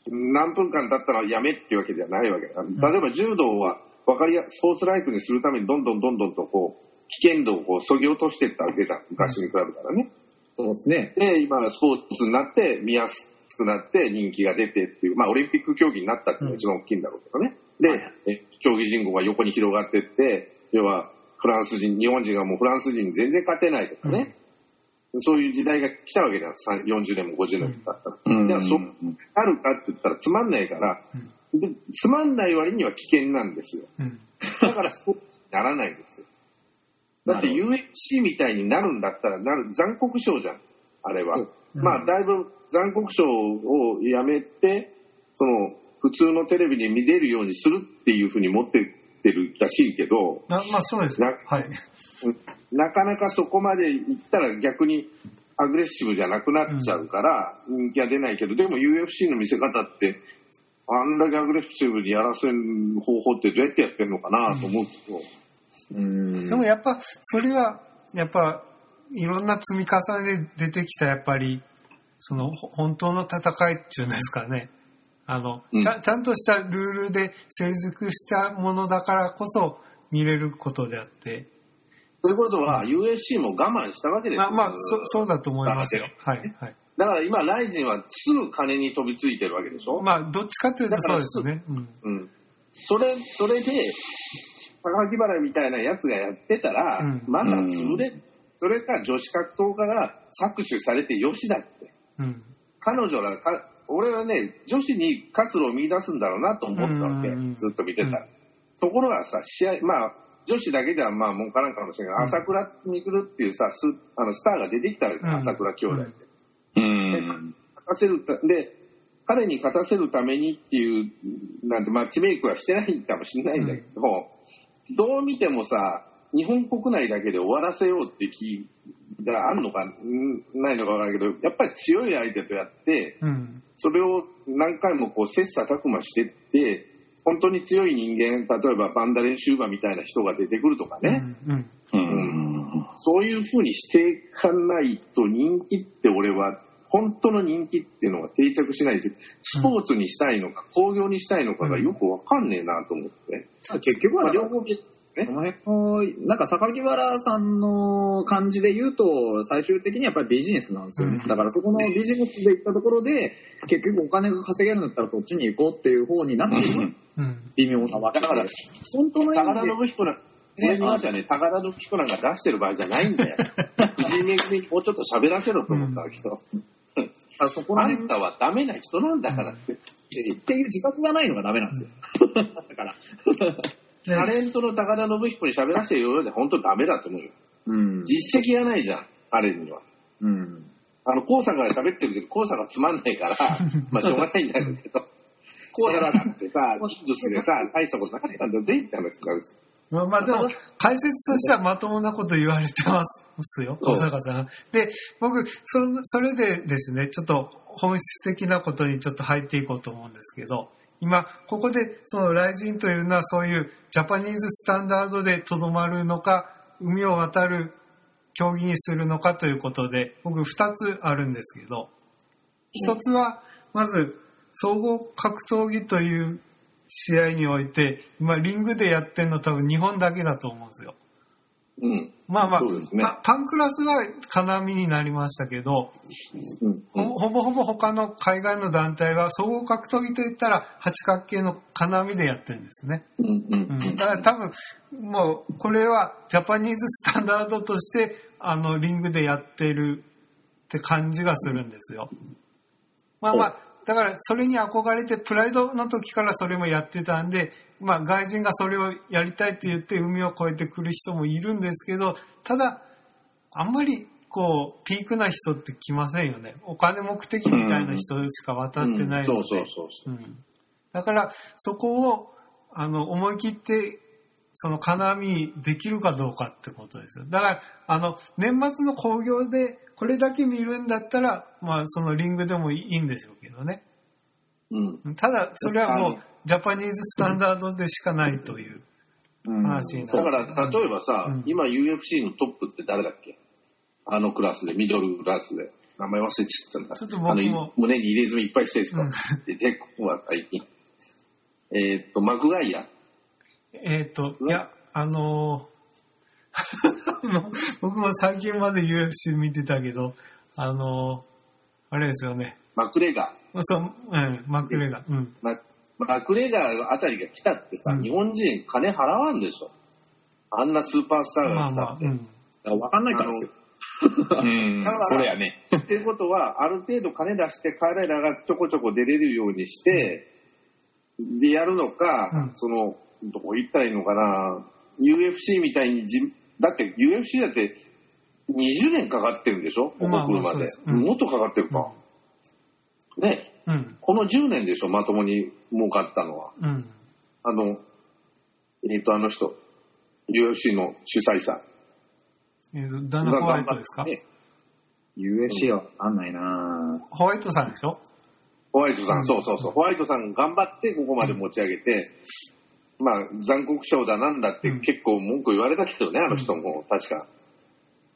何分間経ったらやめっていうわけではないわけだ。例えば柔道は分かりやスポーツライクにするためにどんどんどんどんとこう、危険度をこう、そぎ落としていったわけだ。昔に比べたらね。そうですね。で、今、スポーツになって、見やすくなって、人気が出てっていう、まあ、オリンピック競技になったっていうのが一番大きいんだろうけどね。で、え競技人口が横に広がってって、要は、フランス人、日本人がもうフランス人に全然勝てないとかね。そういう時代が来たわけじゃん。さん40年も50年も経ったら。うんじゃあ、そうあるかって言ったらつまんないから、でつまんない割には危険なんですよ。うん。だからスポーツにならないんですよ。だってな UFC みたいになるんだったらなる残酷賞じゃん、あれは。そうまあ、だいぶ残酷賞をやめて、その、普通のテレビで見れるようにするっていうふうに持ってってるらしいけど、なまあ、そうですね。はい。なかなかそこまで行ったら逆にアグレッシブじゃなくなっちゃうから人気は出ないけど、でも UFC の見せ方って、あんだけアグレッシブにやらせる方法ってどうやってやってるのかなと思うけど、うんでもやっぱ、それは、やっぱ、いろんな積み重ねで出てきた、やっぱり、その、ほ本当の戦いっていうんですかね。あの、うんちゃちゃんとしたルールで成熟したものだからこそ見れることであって、ということは UFC も我慢したわけですよ。まあまあ、そそうだと思いますよ。はい、はい。だから今、ライジンはすぐ金に飛びついてるわけでしょ、まあ、どっちかというとそうですね。うん。うん。それ、それで、高木原みたいなやつがやってたら、うんまだ潰れ、それか女子格闘家が搾取されてよしだって。うん。彼女らか、俺はね、女子に活路を見出すんだろうなと思ったわけ、うんずっと見てた。ら。うんところがさ、試合、まあ、女子だけではまあ、文句なんかもしれない。けど、うん。朝倉未来っていうさ、スあのスターが出てきたわけ、うん。朝倉兄弟って。うん。勝たせるた、で、彼に勝たせるためにっていう、なんてマッチメイクはしてないかもしれないんだけど、どう見てもさ、日本国内だけで終わらせようって気があるのか、んないのかわからないけど、やっぱり強い相手とやって、うん。それを何回もこう切磋琢磨してって、本当に強い人間、例えばバンダレンシューバーみたいな人が出てくるとかね、うん。うん。そういうふうにしていかないと人気って俺は、本当の人気っていうのが定着しないし、スポーツにしたいのか、工業にしたいのかがよくわかんねえなと思って。結局はまあ両方、ねそ。の辺の、なんか榊原さんの感じで言うと、最終的にやっぱりビジネスなんですよね。うんだからそこのビジネスで行ったところで、結局お金が稼げるんだったらそっちに行こうっていう方になってるうん。微妙なわけでだから、本当の意高田味で信彦なね、高田信彦なんか出してる場合じゃないんだよ。藤井めぐみにもうちょっと喋らせろと思ったわけよ。あそこらんたはダメな人なんだからって。っていう自覚がないのがダメなんですよ。だから。タレントの高田信彦に喋らせてようで本当ダメだと思うよ。うん。実績がないじゃん、あれには。うん。あの、黄砂が喋ってるけど、黄砂がつまんないから、まあしょうがないんだけど、黄砂だってさ、キングスでさ、大したことなかったんだぜって話になるし。まあ、まあでも、解説としてはまともなこと言われてますよ、小坂さん。で、僕、そそれでですね、ちょっと本質的なことにちょっと入っていこうと思うんですけど、今、ここで、その、ライジンというのはそういうジャパニーズスタンダードでとどまるのか、海を渡る競技にするのかということで、僕二つあるんですけど、一つは、まず、総合格闘技という試合において、今、リングでやってるの多分日本だけだと思うんですよ。うん。まあまあ、ねパパンクラスは金網になりましたけど、うん。ほほぼほぼ他の海外の団体は総合格闘技といったら八角形の金網でやってるんですね。うん。うんうん、だから多分、もうこれはジャパニーズスタンダードとしてあのリングでやってるって感じがするんですよ。まあまあ、だからそれに憧れてプライドの時からそれもやってたんで、まあ外人がそれをやりたいって言って海を越えてくる人もいるんですけど、ただ、あんまりこう、ピークな人って来ませんよね。お金目的みたいな人しか渡ってないので。そうそうそう。うん、だからそこをあの思い切ってその金網できるかどうかってことですよだからあの年末の興行でこれだけ見るんだったら、まあ、そのリングでもいいんでしょうけどねうん。ただそれはもうジャパニーズスタンダードでしかないといううん話になる、だから、例えばさ、うん今 UFC のトップって誰だっけ？あのクラスで、ミドルクラスで。名前忘れちゃったんだ。ちょっと僕もあの、胸に入れ墨いっぱいしてる人。うんで、で、ここは最近。えーっと、マクガイア。えっ、といやあのー 僕も最近まで UFC 見てたけどあのーあれですよねマクレガそう、うん、マクレガうんー。ママクレガーあたりが来たってさ、うん日本人金払わんでしょ。あんなスーパースターまあまあ、が来たって。うん。だから分かんないからですよ。うんだから、それやね。っていうことは、ある程度金出して彼らがちょこちょこ出れるようにして、でやるのか、うんその、どこ行ったらいいのかな、UFC みたいにじ、だって UFC だって20年かかってるんでしょ？ここまで。ですうんもっとかかってるか。ね。うん。この10年でしょ？まともに儲かったのは。うん。あの、えっ、と、あの人、UFC の主催者。えーと、ダナ・ホワイトですか？ね UFC は分かんないなぁホワイトさんでしょ？ホワイトさん、うんそうそうそう。ホワイトさん頑張ってここまで持ち上げて、まあ、残酷賞だなんだってうん。結構文句言われたけどね、あの人も、確か。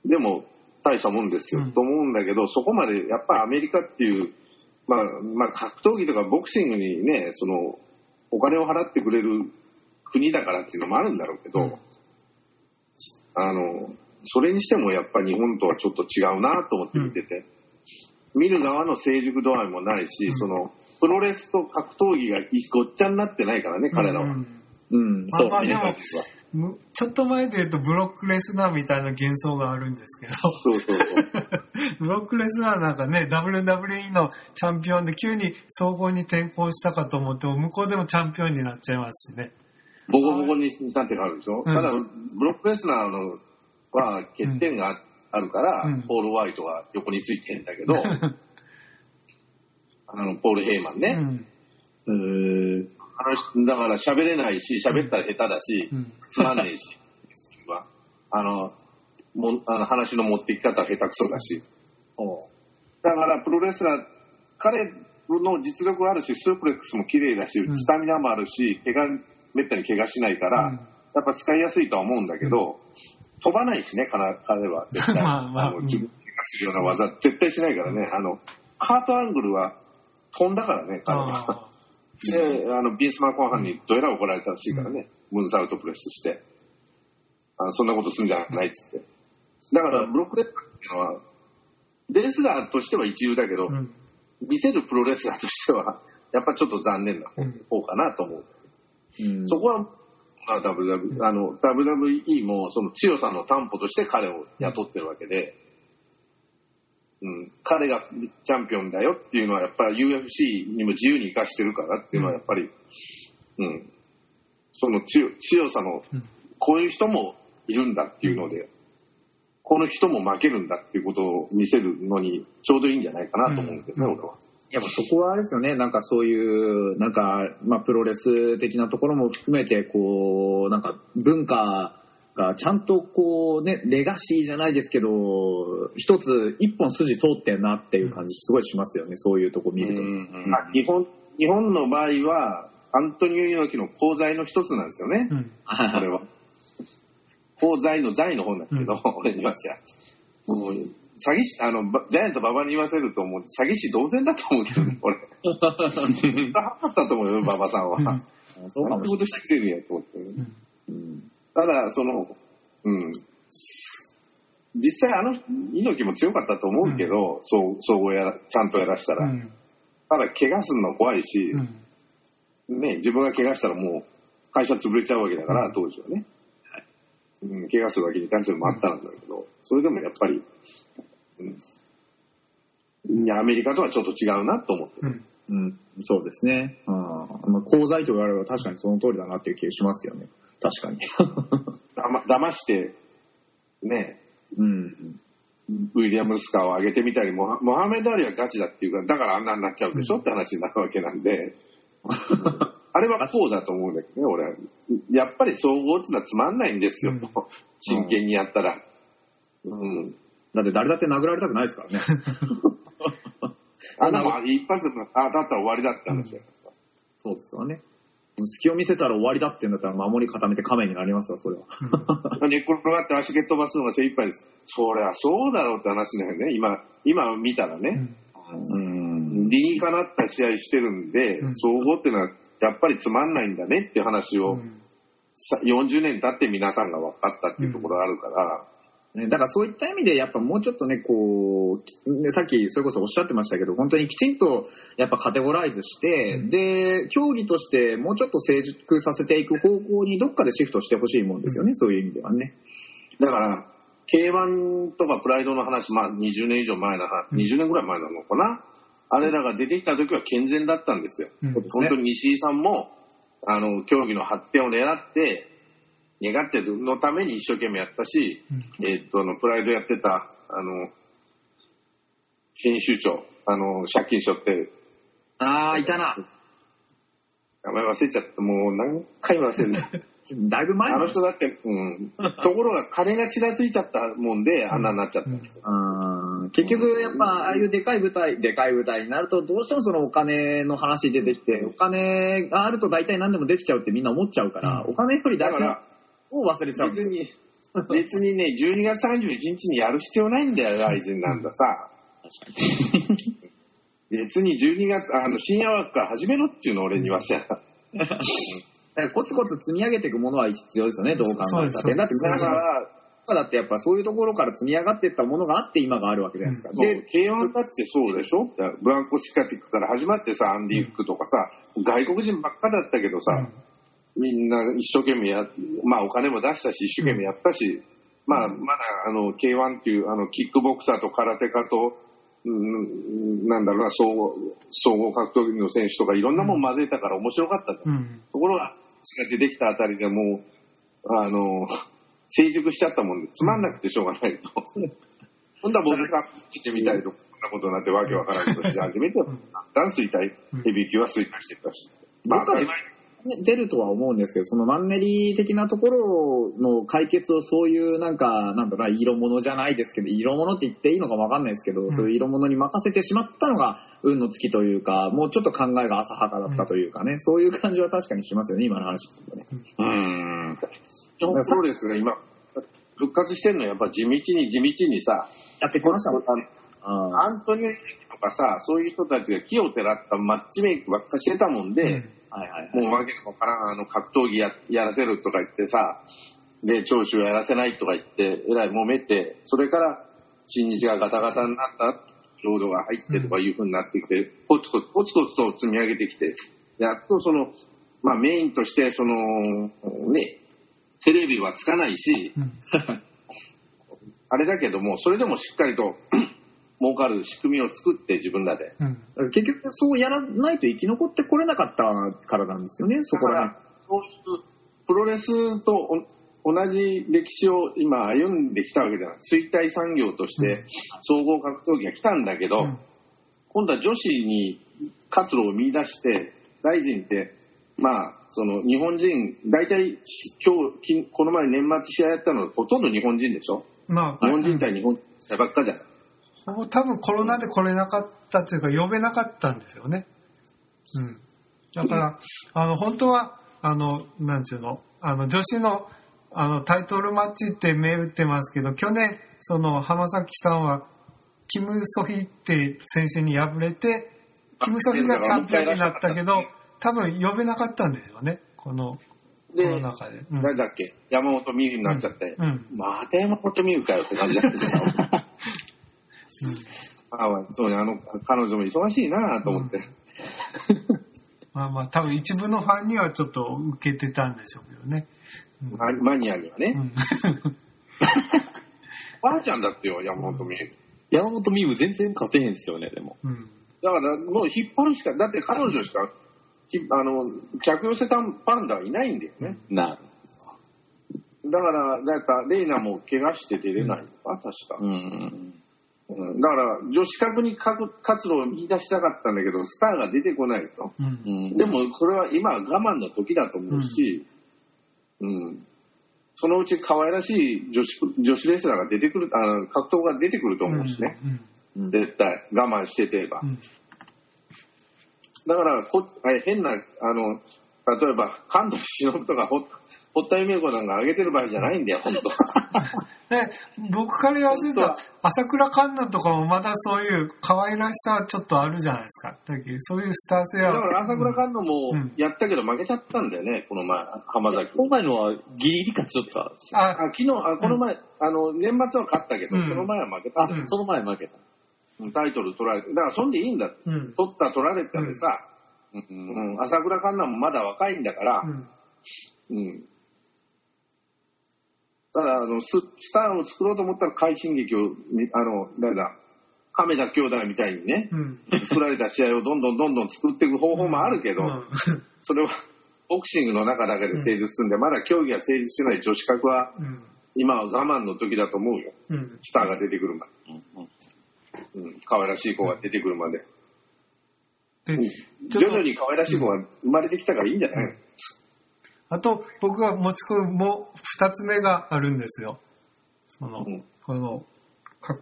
でも、大したもんですよ、うん。と思うんだけど、そこまでやっぱアメリカっていう、まあ、まあ、格闘技とかボクシングにね、その、お金を払ってくれる国だからっていうのもあるんだろうけど、うん。あの、それにしてもやっぱ日本とはちょっと違うなと思って見てて、見る側の成熟度合いもないし、うん。その、プロレスと格闘技がごっちゃになってないからね、彼らは。うんうん、まあそうね。まあでもちょっと前で言うとブロックレスナーみたいな幻想があるんですけど、そうそうそう。ブロックレスナーなんかね、WWE のチャンピオンで急に総合に転向したかと思っても、向こうでもチャンピオンになっちゃいますしね。ボコボコになって変わるでしょ、うんただ、ブロックレスナーのは欠点がああるから、うんポール・ワイトが横についてんだけど、あの、ポール・ヘイマンね。うん。だから喋れないし、喋ったら下手だし、うん。つまんねえし、は あの、もあの話の持ってき方は下手くそだし。だから、プロレスラー、彼の実力はあるし、スープレックスも綺麗だし、うんスタミナもあるし、怪我、めったに怪我しないから、うんやっぱ使いやすいとは思うんだけど、飛ばないしね、彼彼は 絶対。まあまあうんの気分怪我するような技、絶対しないからね。あの、カートアングルは飛んだからね、彼は。あで、あの、ビースマン後半にどえらい怒られたらしいからね、ムーンサウトプレスして。あそんなことするんじゃないっつって。だから、ブロックレスラーっていうのは、レスラーとしては一流だけど、うん。見せるプロレスラーとしては、やっぱちょっと残念なうん。方かなと思う。うんそこは、まあ、WW あの WWE もその強さの担保として彼を雇ってるわけで、うん、彼がチャンピオンだよっていうのはやっぱり UFC にも自由に生かしてるからっていうのはやっぱり、うん、その強強さのうん、こういう人もいるんだっていうので、この人も負けるんだっていうことを見せるのにちょうどいいんじゃないかなと思うんだよね、うん。俺は。やっぱそこはあれですよね、なんかそういう、なんか、まあ、プロレス的なところも含めて、こう、なんか文化がちゃんとこうね、レガシーじゃないですけど、一つ、一本筋通ってんなっていう感じすごいしますよね、そういうとこ見ると。まあ日本日本の場合は、アントニオ猪木の功罪の一つなんですよね、うん。これは。功罪の罪の方なんだけど、俺に言わせや。もう詐欺師、あの、ばジャイアント馬場に言わせると、もう詐欺師同然だと思うけどね、俺。絶対はかったと思うよ、馬場さんは。うんあそうかなことしてくれるんやと思って。うんただ、その、うん。実際あの猪木も強かったと思うけど、そう総合やら、ちゃんとやらしたら。うん。ただ、怪我するの怖いし、うん。ね、自分が怪我したらもう会社潰れちゃうわけだから、うん当時はね。うん、怪我するわけにいかんちゃうのもあったんだけど、それでもやっぱり、うん、いや、アメリカとはちょっと違うなと思ってる。うん。うん、そうですね。うんまあ、功罪と言われれば確かにその通りだなっていう気がしますよね。確かに。だま騙して、ね、うん。ウィリアム・スカーを上げてみたり、モハモハメド・アリはガチだっていうか、だからあんなになっちゃうでしょって話になるわけなんで、あれはこうだと思うんだけどね、俺は。やっぱり総合っていうのはつまんないんですよ、うんと真剣にやったら。うん。だって誰だって殴られたくないですからね。あんなもん一発で、あ、だったら終わりだって話だからさ。そうですよね。隙を見せたら終わりだって言うんだったら守り固めて亀になりますわ、それは。寝っ転がって足蹴っ飛ばすのが精一杯です。そりゃそうだろうって話だよね。今、今見たらね。うん。うん。理にかなった試合してるんで、うん総合っていうのはやっぱりつまんないんだねっていう話を、うんさ40年経って皆さんが分かったっていうところがあるから、ね、だからそういった意味で、やっぱもうちょっとね、こう、ね、さっきそれこそおっしゃってましたけど、本当にきちんとやっぱカテゴライズして、うんで、競技としてもうちょっと成熟させていく方向にどっかでシフトしてほしいもんですよね、そういう意味ではね。だから、K1 とかプライドの話、まあ20年以上前の話、うん20年ぐらい前なのかな？あれらが出てきた時は健全だったんですよ。うん本当に西井さんも、あの、競技の発展を狙って、願ってるのために一生懸命やったし、うんえーっと、あの、プライドやってた、あの、編集長、あの、借金しょって、あー、いたな。名前忘れちゃった。もう何回も忘れる。だいぶ前あの人だって、うん。ところが金がちらついちゃったもんで、あんなになっちゃったんですよ。あー結局、やっぱ、ああいうでかい舞台、でかい舞台になると、どうしてもそのお金の話出てきて、お金があると大体何でもできちゃうってみんな思っちゃうから、うんお金よりだから、を忘れちゃう。んですよ。別に、別にね、12月31日にやる必要ないんだよ、ライゼンなんださ。別に12月、あの、深夜枠から始めろっていうの、俺に言わせや。だからコツコツ積み上げていくものは必要ですよね、どう考えたって。だってだから、だってやっぱそういうところから積み上がっていったものがあって今があるわけじゃないですか。で、K1 だってそうでしょ？ブランコシカティックから始まってさ、アンディ・フックとかさ、外国人ばっかだったけどさ、みんな一生懸命や、まあお金も出したし、一生懸命やったし、まあまだあの K1 っていうあのキックボクサーと空手家と、うん、なんだろうな、総合、総合格闘技の選手とかいろんなもん混ぜたから面白かった。じゃんうん。ところが、血が出てきたあたりでもう、あの、成熟しちゃったもんで、つまんなくてしょうがないと。今度は僕が来てみたりとか、こんなことになってわけわからなとし始めて、だん。だん衰退、ヘビー級は衰退してきたし。まあ当たり前出るとは思うんですけど、そのマンネリ的なところの解決をそういうなんか、なんだろうな、色物じゃないですけど、色物って言っていいのかわかんないですけど、んそういう色物に任せてしまったのが運の尽きというか、もうちょっと考えが浅はかだったというかね、そういう感じは確かにしますよね、今の話聞くとね。うん。そうですね、今、復活してるのはやっぱ地道に地道にさ、やってきましたもん。あアントニオとかさ、そういう人たちが木をてらったマッチメイクばっかしてたもんで、あはいはいはい。もうわけのわからんあの格闘技ややらせるとか言ってさ、で、長州をやらせないとか言って、えらい揉めて、それから、新日がガタガタになった、ロードが入ってとかいう風になってきて、コツコツ、コツコツと積み上げてきて、やっとその、まあメインとして、その、ね、テレビはつかないし、うん あれだけども、それでもしっかりと儲かる仕組みを作って自分らで。うん結局そうやらないと生き残ってこれなかったからなんですよね、そこらそういうプロレスとお同じ歴史を今歩んできたわけじゃない。衰退産業として総合格闘技が来たんだけど、うん今度は女子に活路を見出して、大臣って、まあ、その日本人、大体今日、きこの前年末試合やったのほとんど日本人でしょ？まあ、日本人対日本人ばっかじゃない。多分コロナで来れなかったというか、呼べなかったんですよね。うん。だから、あの、本当は、あの、なんていうの、あの、女子の、あの、タイトルマッチって銘打ってますけど、去年、その、浜崎さんは、キム・ソヒって選手に敗れて、キム・ソヒがチャンピオンになったけど、多分呼べなかったんですよね。この、コでロ、ナ禍で。うん誰だっけ？山本美優になっちゃって。うん。また山本美優かよって感じだったけど。あそうね、あの、彼女も忙しいなと思って。まあまあ、多分一部のファンにはちょっと受けてたんでしょうけどね。うんママニアにはね。うん ばあちゃんだってよ、山本美優。山本美夢全然勝てへんすよね、でも。うんだから、もう引っ張るしか、だって彼女しか、ひあの、客寄せたパンダはいないんだよね。なる。だから、だから、レイナも怪我して出れないのか、確か。うん。うんだから、女子格に活活路を見出したかったんだけど、スターが出てこないと。うんうん。でも、これは今は我慢の時だと思うし、うん。そのうち可愛らしい女子女子レスラーが出てくる、あの格闘が出てくると思うしね。うん絶対、我慢しててれば。うんだからこ変な、あの、例えば、神田忍とかほ堀田夢子なんか上げてる場合じゃないんだよ、本当僕から言わせると、朝倉環奈とかもまだそういう可愛らしさはちょっとあるじゃないですか。だそういうスター性は。だから朝倉環奈もやったけど負けちゃったんだよね、この前、浜崎。今回のはギリギリ勝ち取った。あ昨日あ、この前、あの、年末は勝ったけど、うんその前は負けたあ、ん、その前負けた。タイトル取られて。だから、そんでいいんだ。うん。取った、取られたでさ、うん朝倉環奈もまだ若いんだから、うん。ただ、あの、ススターを作ろうと思ったら快進撃を、みあの、誰だ、亀田兄弟みたいにね、うん。作られた試合をどんどんどんどん作っていく方法もあるけど、うんそれはボクシングの中だけで成立するんで、まだ競技が成立してない女子格は、うん。今は我慢の時だと思うよ。うん。スターが出てくるまで。うんうん。可愛らしい子が出てくるまで。徐々に可愛らしい子が生まれてきたからいいんじゃない、あと、僕が持ち込むもう二つ目があるんですよ。その、うんこの、か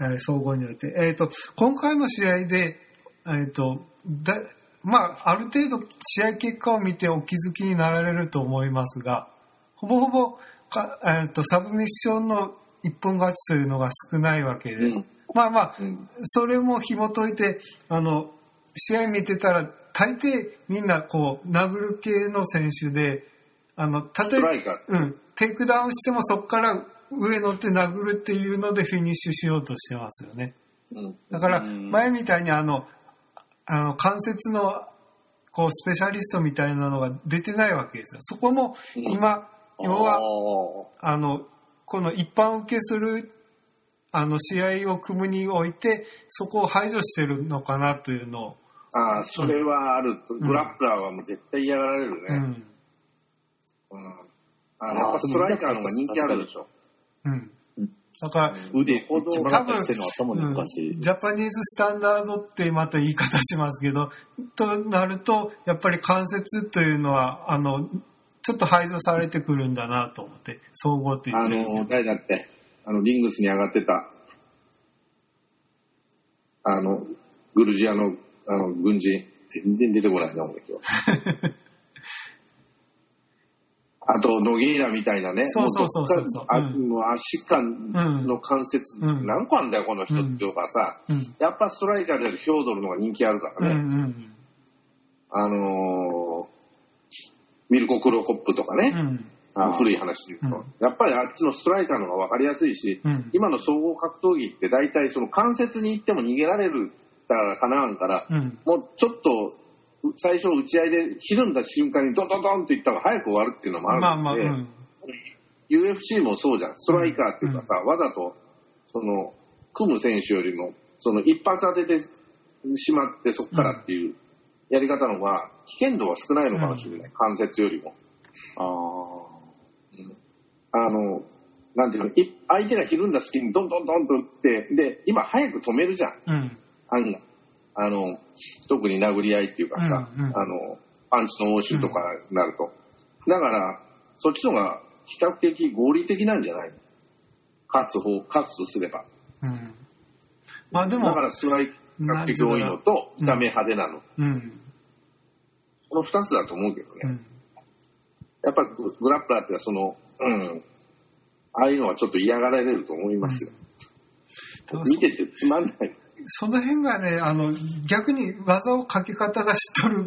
えー総合において。えっ、と、今回の試合で、えっ、と、だ、まあ、ある程度試合結果を見てお気づきになられると思いますが、ほぼほぼか、えっ、と、サブミッションの一本勝ちというのが少ないわけで、うんまあまあ、うん。それも紐解いて、あの、試合見てたら、大抵みんなこう、殴る系の選手で、あの、ス例えば、うん、テイクダウンしてもそこから上乗って殴るっていうのでフィニッシュしようとしてますよね。ー。うん。だから、うん前みたいにあの、あの、関節の、こう、スペシャリストみたいなのが出てないわけですよ。そこも、今、要は、あの、この一般受けする、あの、試合を組むにおいて、そこを排除してるのかなというのを、ああ、それはあると。グラップラーはもう絶対嫌がられるね。うん、うん。あやっぱストライカーの方が人気あるでしょ。うん。だから、腕、めっちゃ曲がったりしてるのあったもんね、うん昔。ジャパニーズスタンダードってまた言い方しますけど、となると、やっぱり関節というのは、あの、ちょっと排除されてくるんだなと思って、総合って言あってるけどの、誰だって、あの、リングスに上がってた、あの、グルジアの、あの、軍人、全然出てこないな、俺今日。あと、ノゲイラみたいなね、そうそうそうそうそう足感の関節、うん何個あんだよ、この人っていうかさ、うん。やっぱストライカーであるヒョードルの方が人気あるからね。んあのーミルコ・クロコップとかね、古い話で言うと。やっぱりあっちのストライカーの方が分かりやすいし、うん。今の総合格闘技って大体その関節に行っても逃げられるからかなわんから、うん。もうちょっと最初打ち合いでひるんだ瞬間にドドドンっていった方が早く終わるっていうのもあまあまあ、るので、うん。UFC もそうじゃん。ストライカーっていうかさ、わざと、その、組む選手よりも、その一発当ててしまってそこからっていうやり方の方が危険度は少ないのかもしれない。関節よりも。ああの、なんていうの、い相手がひるんだ隙にドンドンドンと打って、で、今早く止めるじゃん。うん。案外。あの、特に殴り合いっていうかさ、うんうんあの、パンチの応酬とかになると。だから、そっちの方が比較的合理的なんじゃないの？勝つ方、勝つとすれば。うん。まあでもだか、らストライクが結構多いのと、うん痛め派手なの。うん。この二つだと思うけどね。うん。やっぱググラップラーってその、うん。ああいうのはちょっと嫌がられると思いますよ。だから見ててつまんない。その辺がね、あの、逆に技をかけ方が知っとる、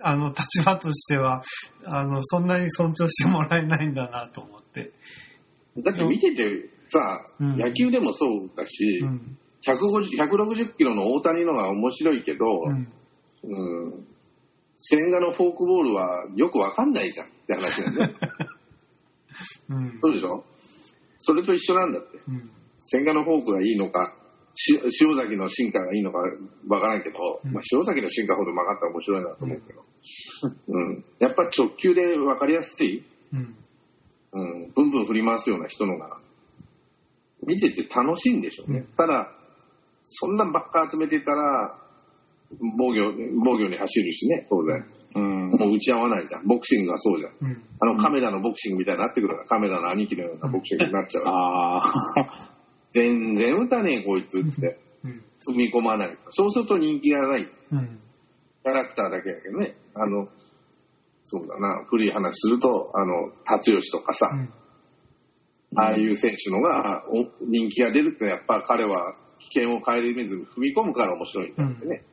あの、立場としては、あの、そんなに尊重してもらえないんだなと思って。だって見ててさ、うん野球でもそうだし、うん。150 160キロの大谷のが面白いけど、うん。うん、千賀のフォークボールはよくわかんないじゃんって話だよね。うん。そうでしょ？それと一緒なんだって。うん。千賀のフォークがいいのか、し塩崎の進化がいいのかわからんけど、うんまあ、塩崎の進化ほど曲がったら面白いなと思うけど、うん、やっぱ直球でわかりやすい、うん。うん、ブンブン振り回すような人のが、見てて楽しいんでしょうね。うんただ、そんなんばっか集めてたら、防御、防御に走るしね、当然。うん。もう打ち合わないじゃん。ボクシングがそうじゃん。うん。あの、亀田のボクシングみたいになってくるから、亀田の兄貴のようなボクシングになっちゃう。ああ。全然打たねえ、こいつって。うん。踏み込まない。そうすると人気がない。うん。キャラクターだけだけどね。あの、そうだな、古い話すると、あの、達吉とかさ、うん。ああいう選手のがお人気が出るってやっぱ彼は危険を顧みずに踏み込むから面白いんだってね。